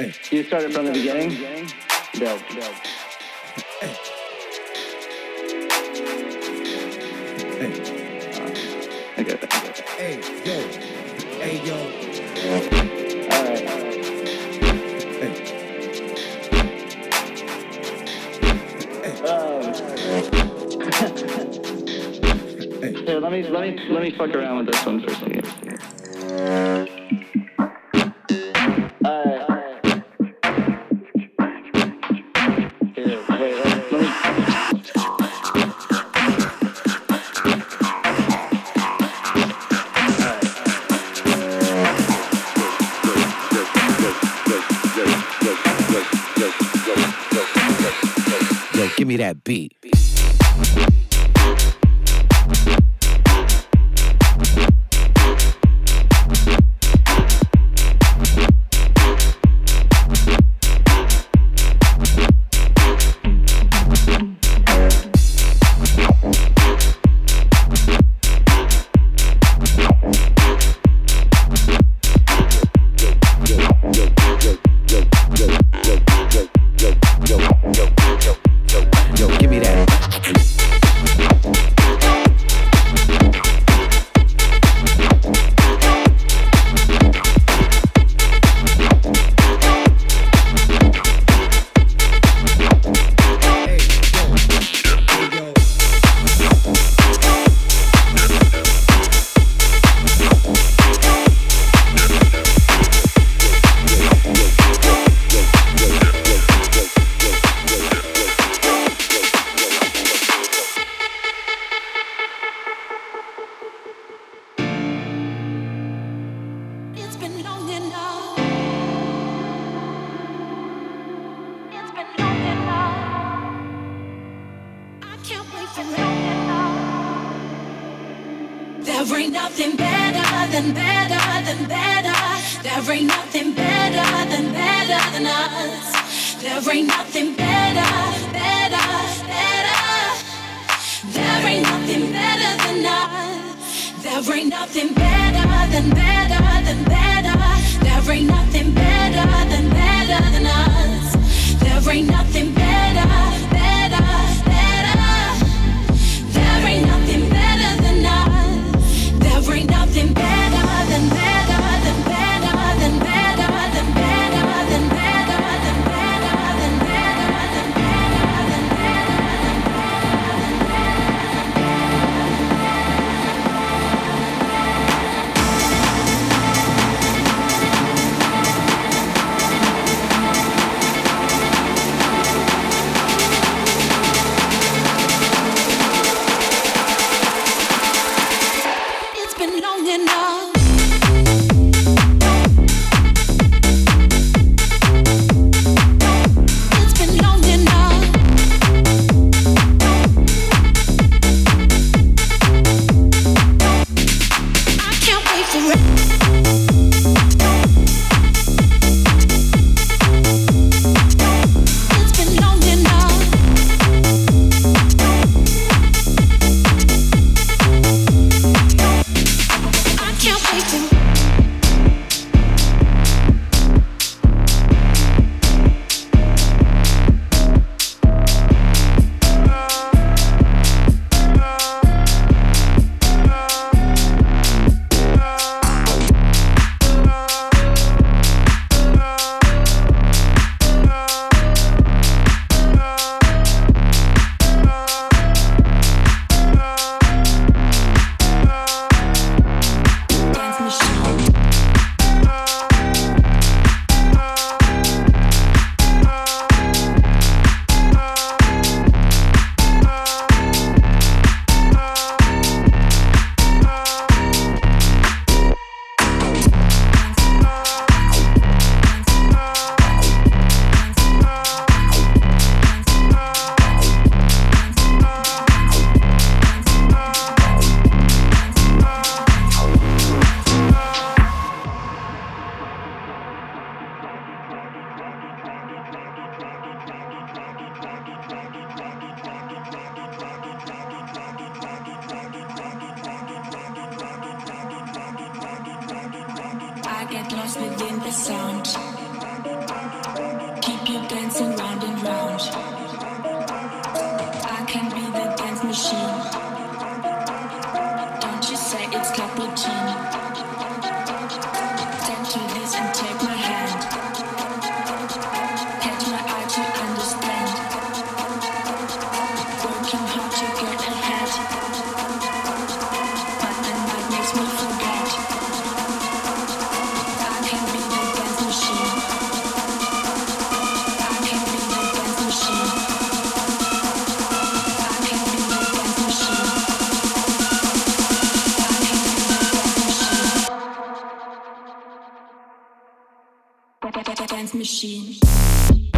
Hey. You started from the beginning? No. dope. Hey. Hey. I got that. Hey, yo. Hey, yo. All right. Hey. Hey. Let me let me let me fuck around with this one for a second. that beat. Dance Machine.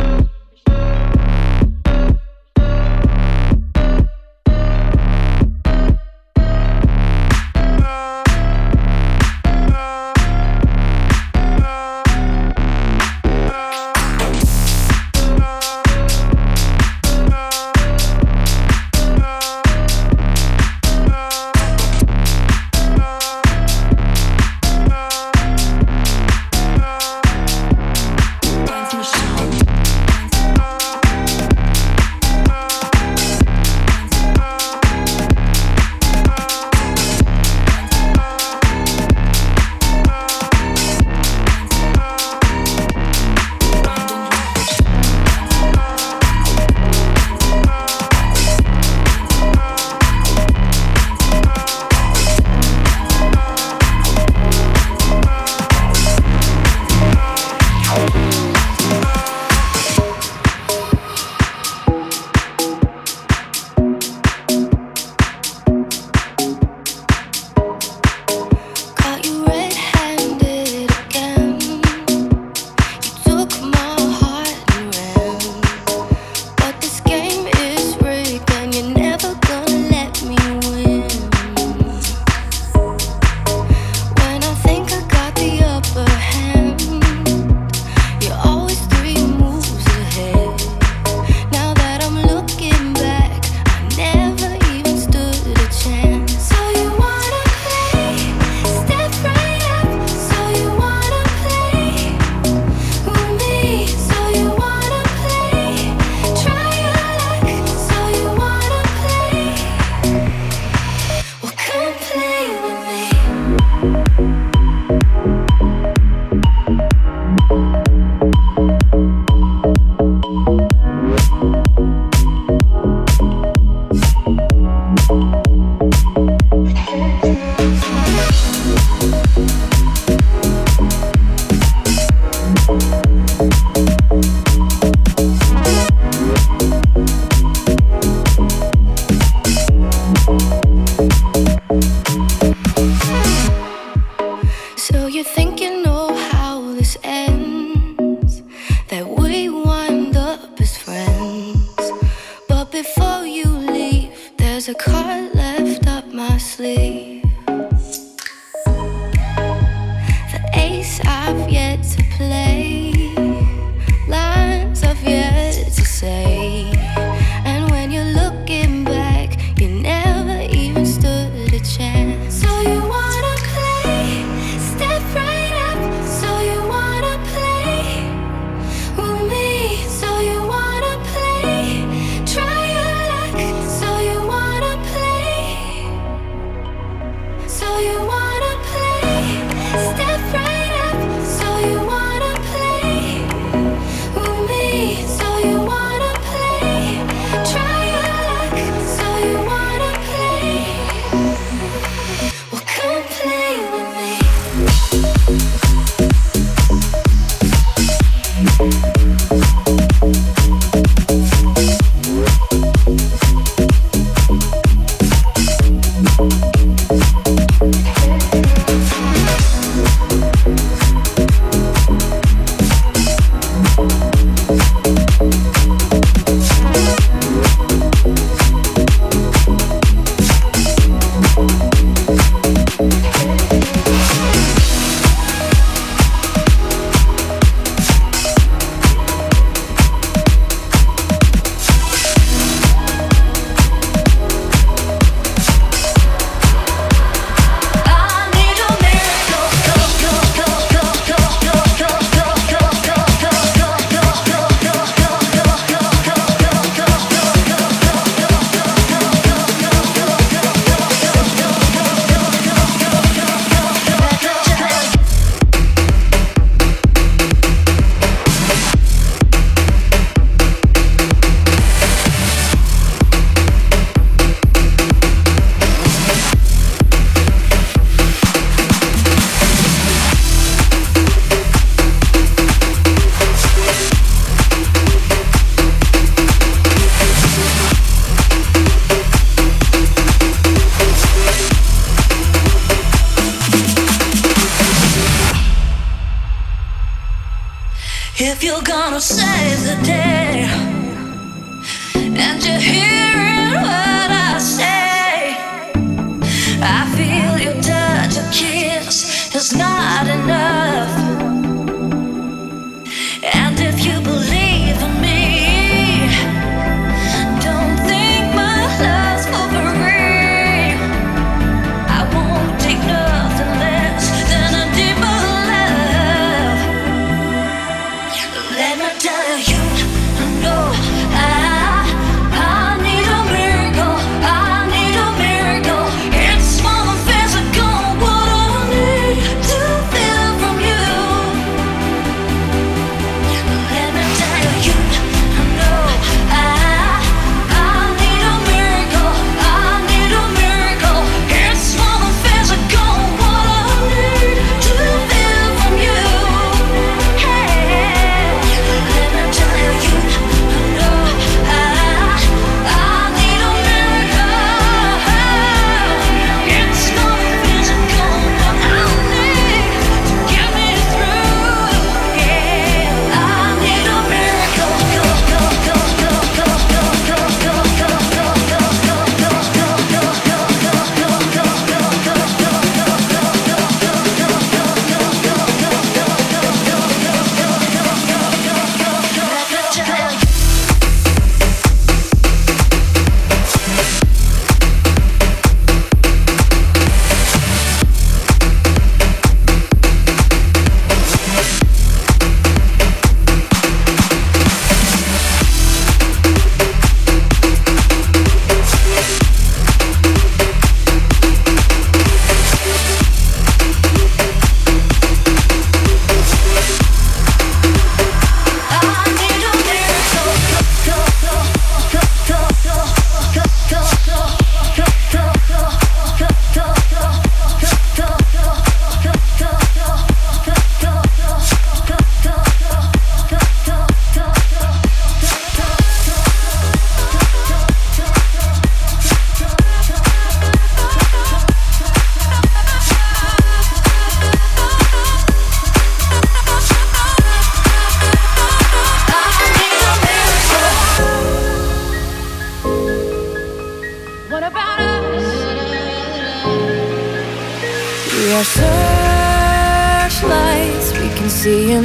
let me tell you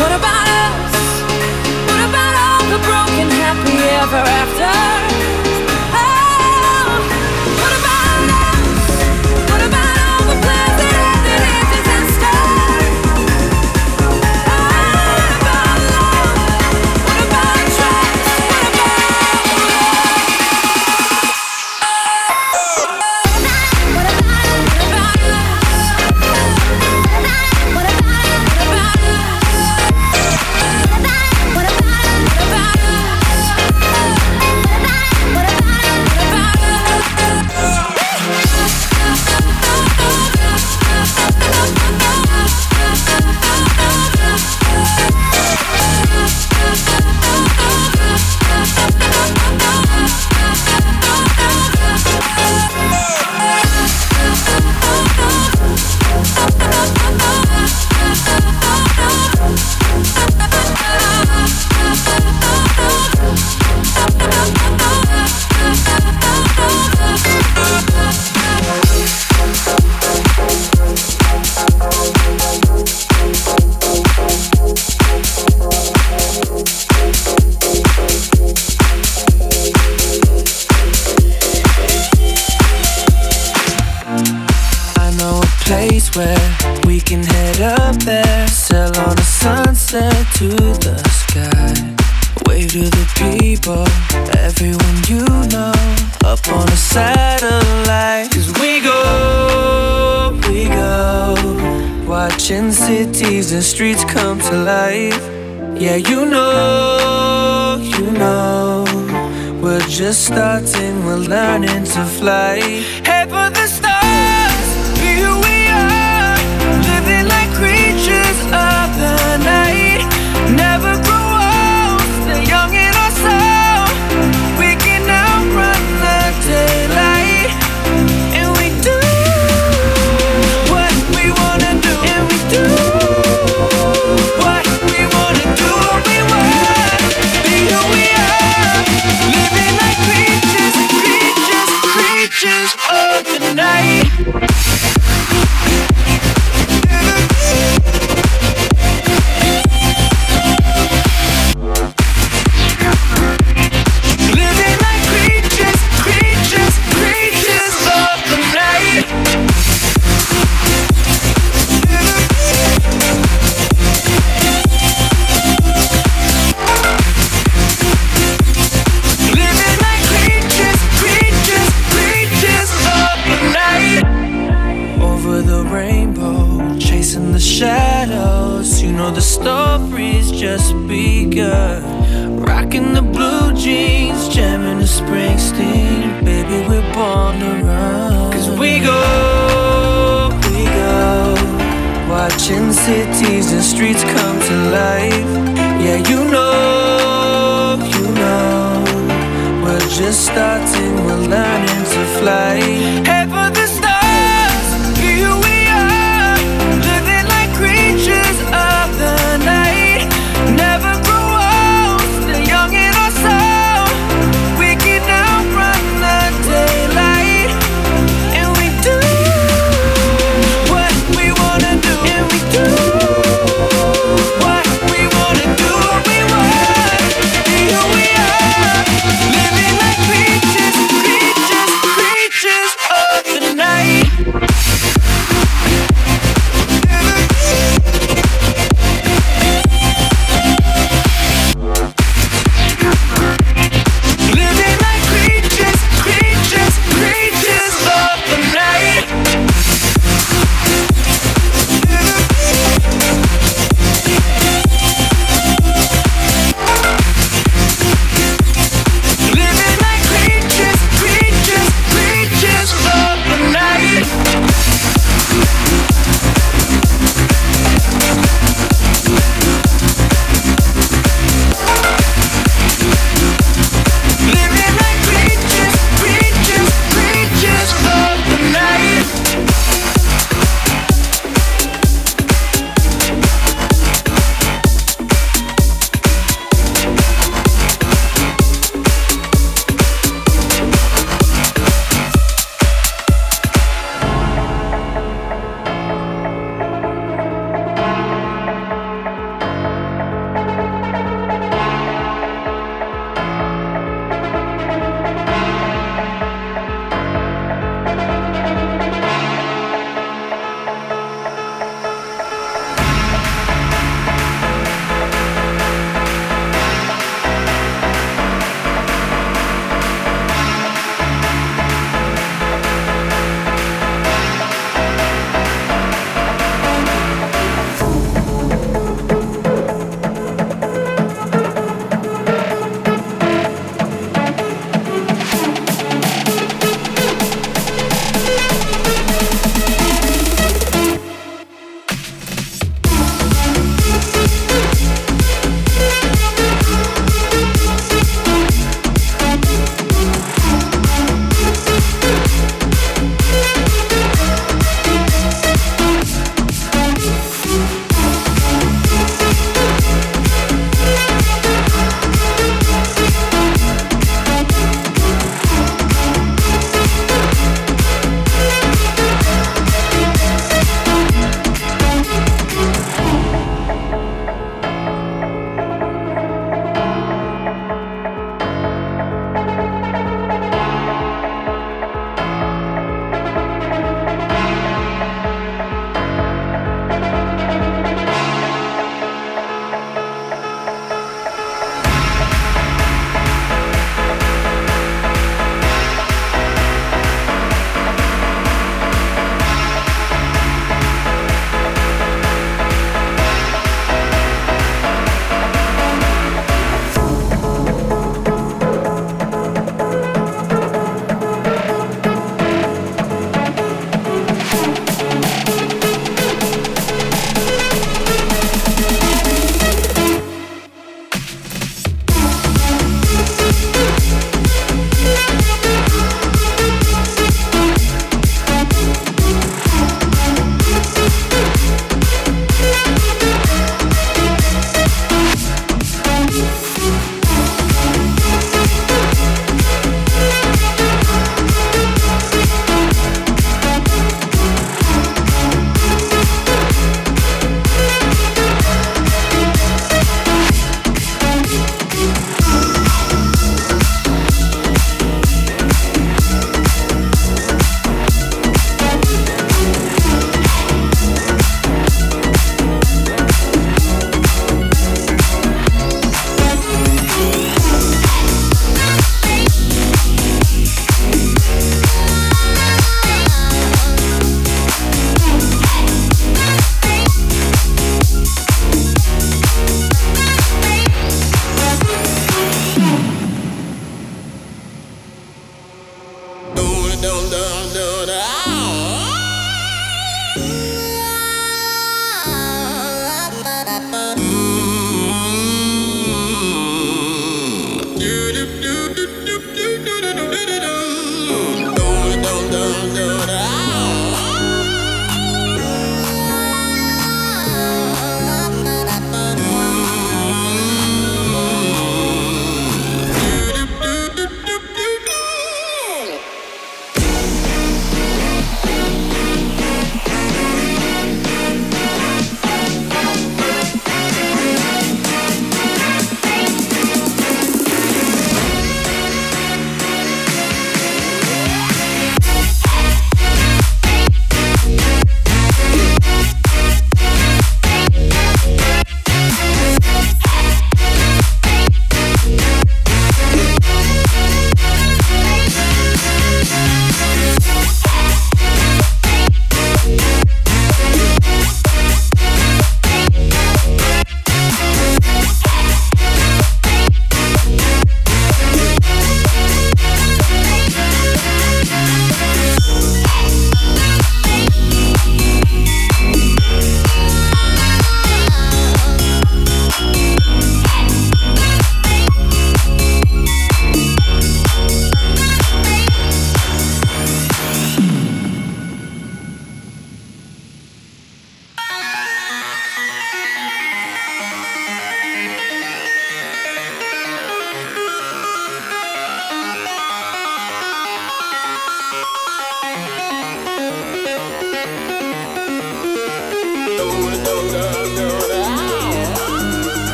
What about us? What about all the broken, happy ever after? place where we can head up there. Sail on a sunset to the sky. Wave to the people, everyone you know. Up on a satellite. Cause we go, we go. Watching cities and streets come to life. Yeah, you know, you know. We're just starting, we're learning to fly. tonight. Watching cities and streets come to life. Yeah, you know, you know. We're just starting, we're learning to fly. Hey.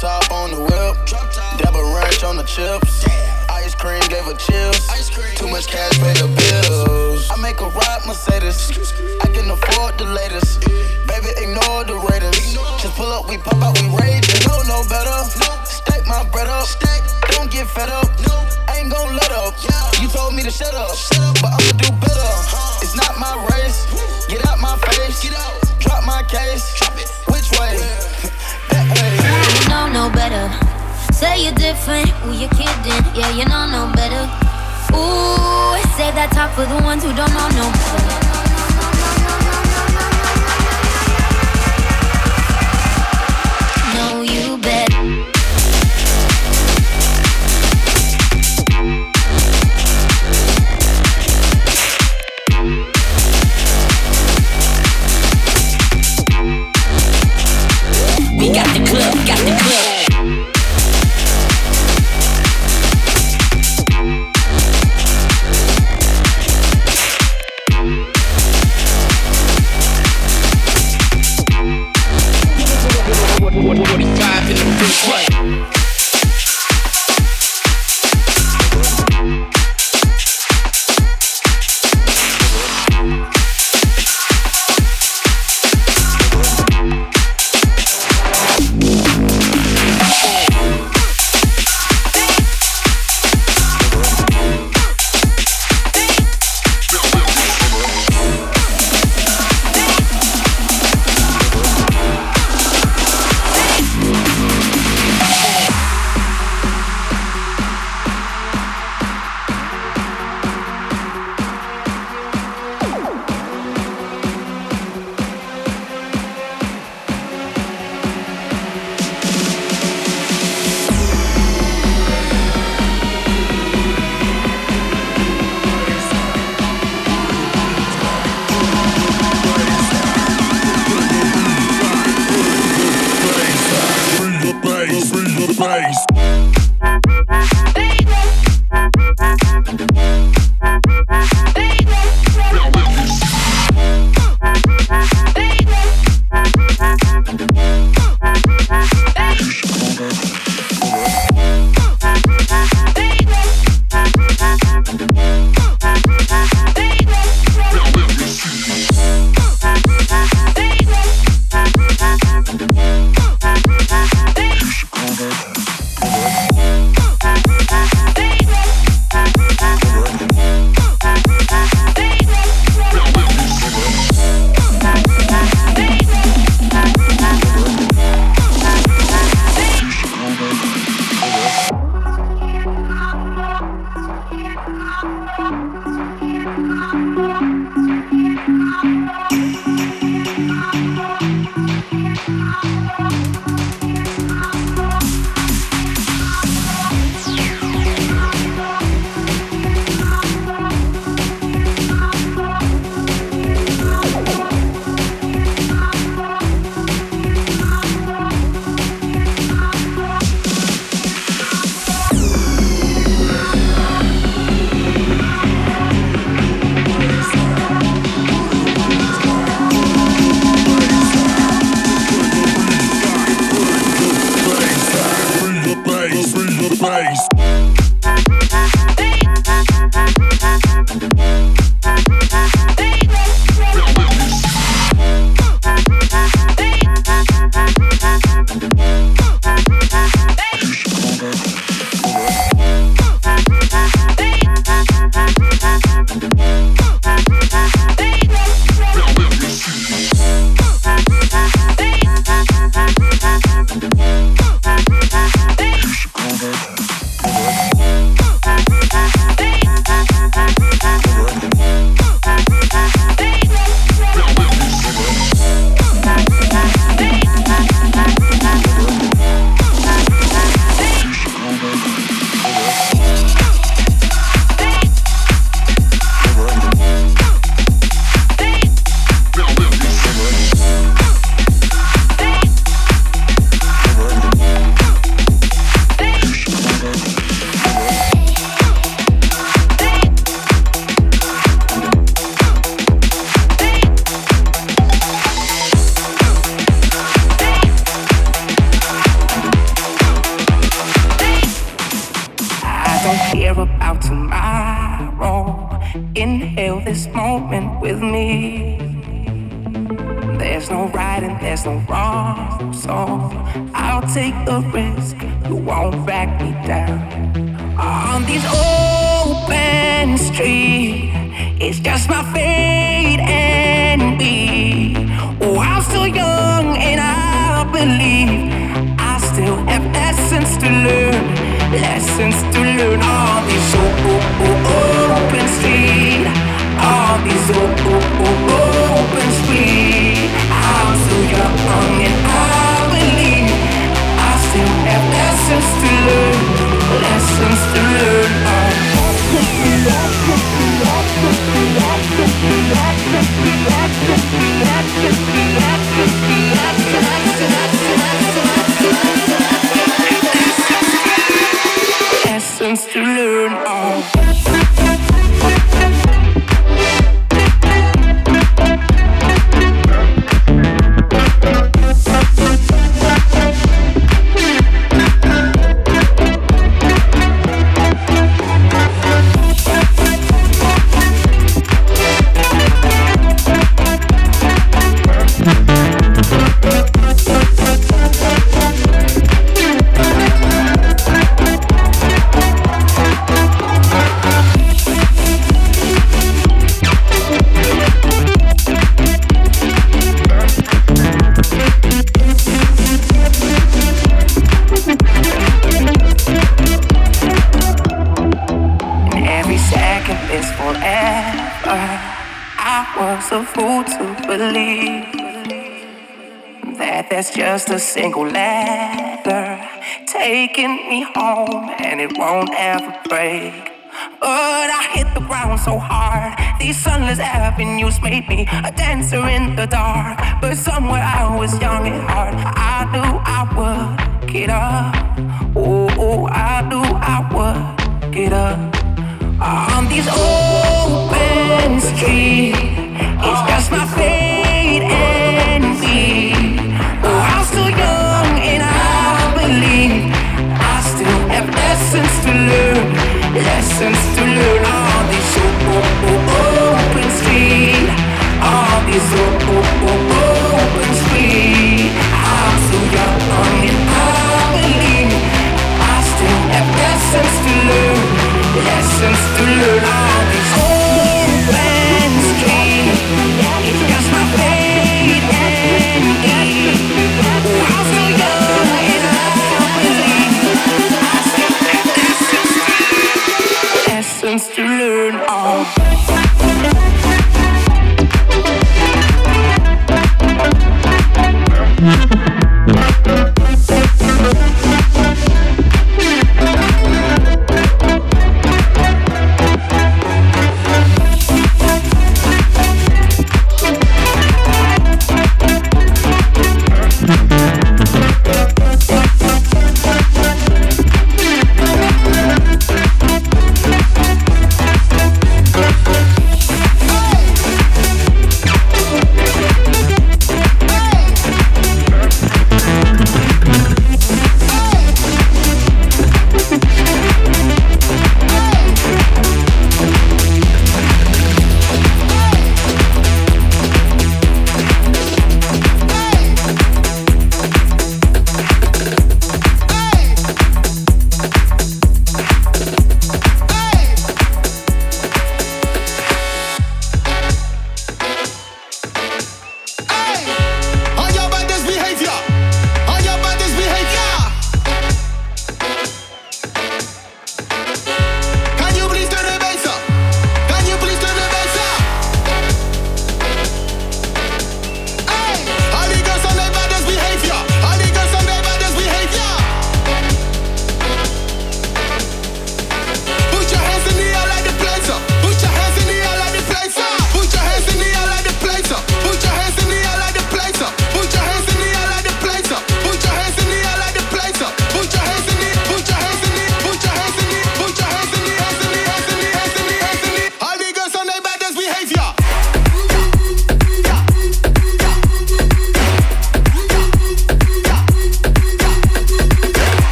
Top on the whip. Dab a ranch on the chips. Ice cream gave her chills. Too much cash pay the bills. I make a ride Mercedes. I can afford the latest. Baby, ignore the Raiders. Just pull up, we pop out, we rage. You know no better. Stack my bread up. Don't get fed up. I ain't gon' let up. You told me to shut up, but I'ma do better. It's not my race. Get out my face. Drop my case. Which way. You know no better. Say you're different when you're kidding. Yeah, you know no better. Ooh, say that talk for the ones who don't know no better. Know you better.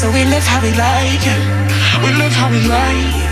so we live how we like it. We live how we like.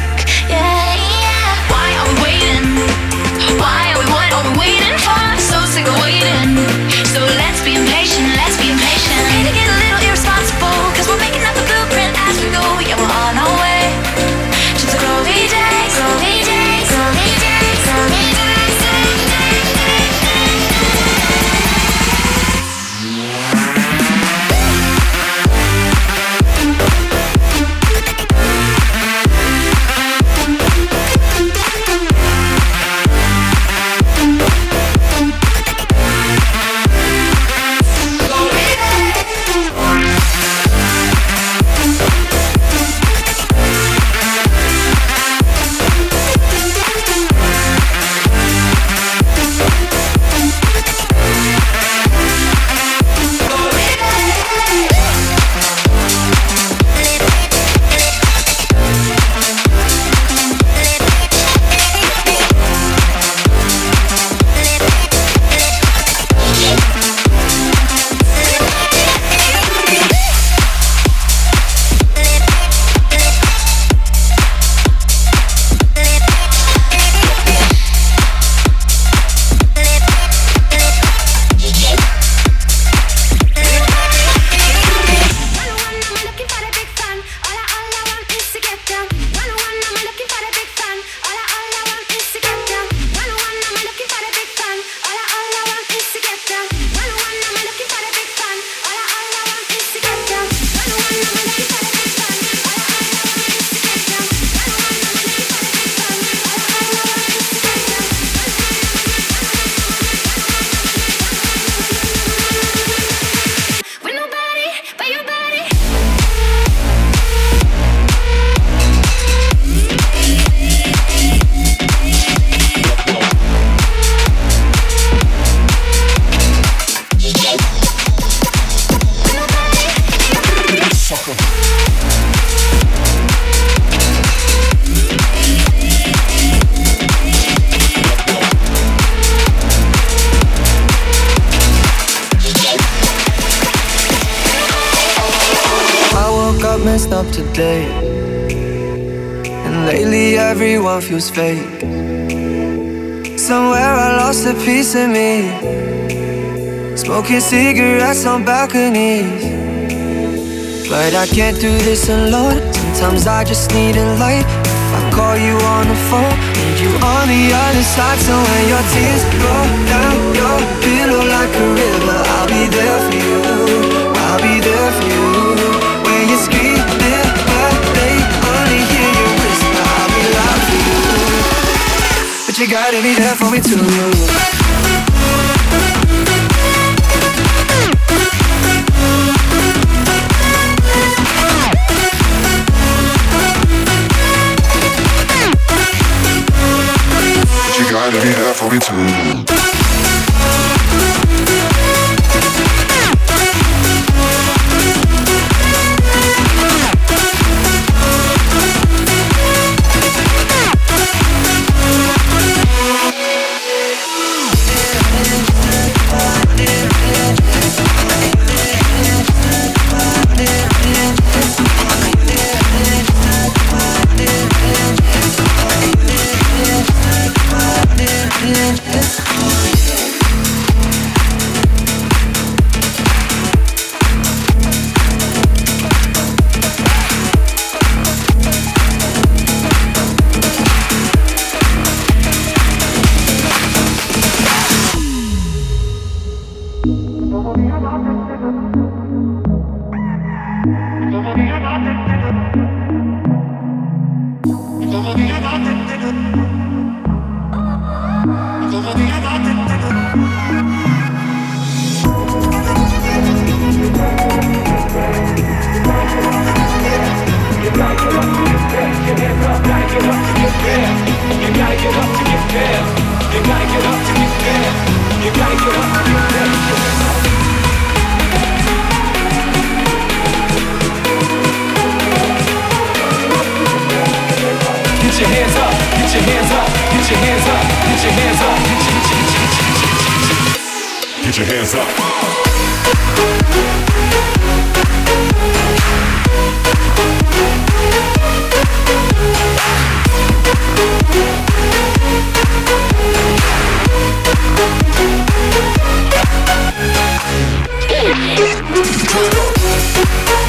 fake. Somewhere I lost a piece of me. Smoking cigarettes on balconies. But I can't do this alone. Sometimes I just need a light. I call you on the phone, and you on the other side. So when your tears roll down your pillow like a river, I'll be there for you. got it, be there for me too. You gotta be there for me too. get your hands up. Turn up.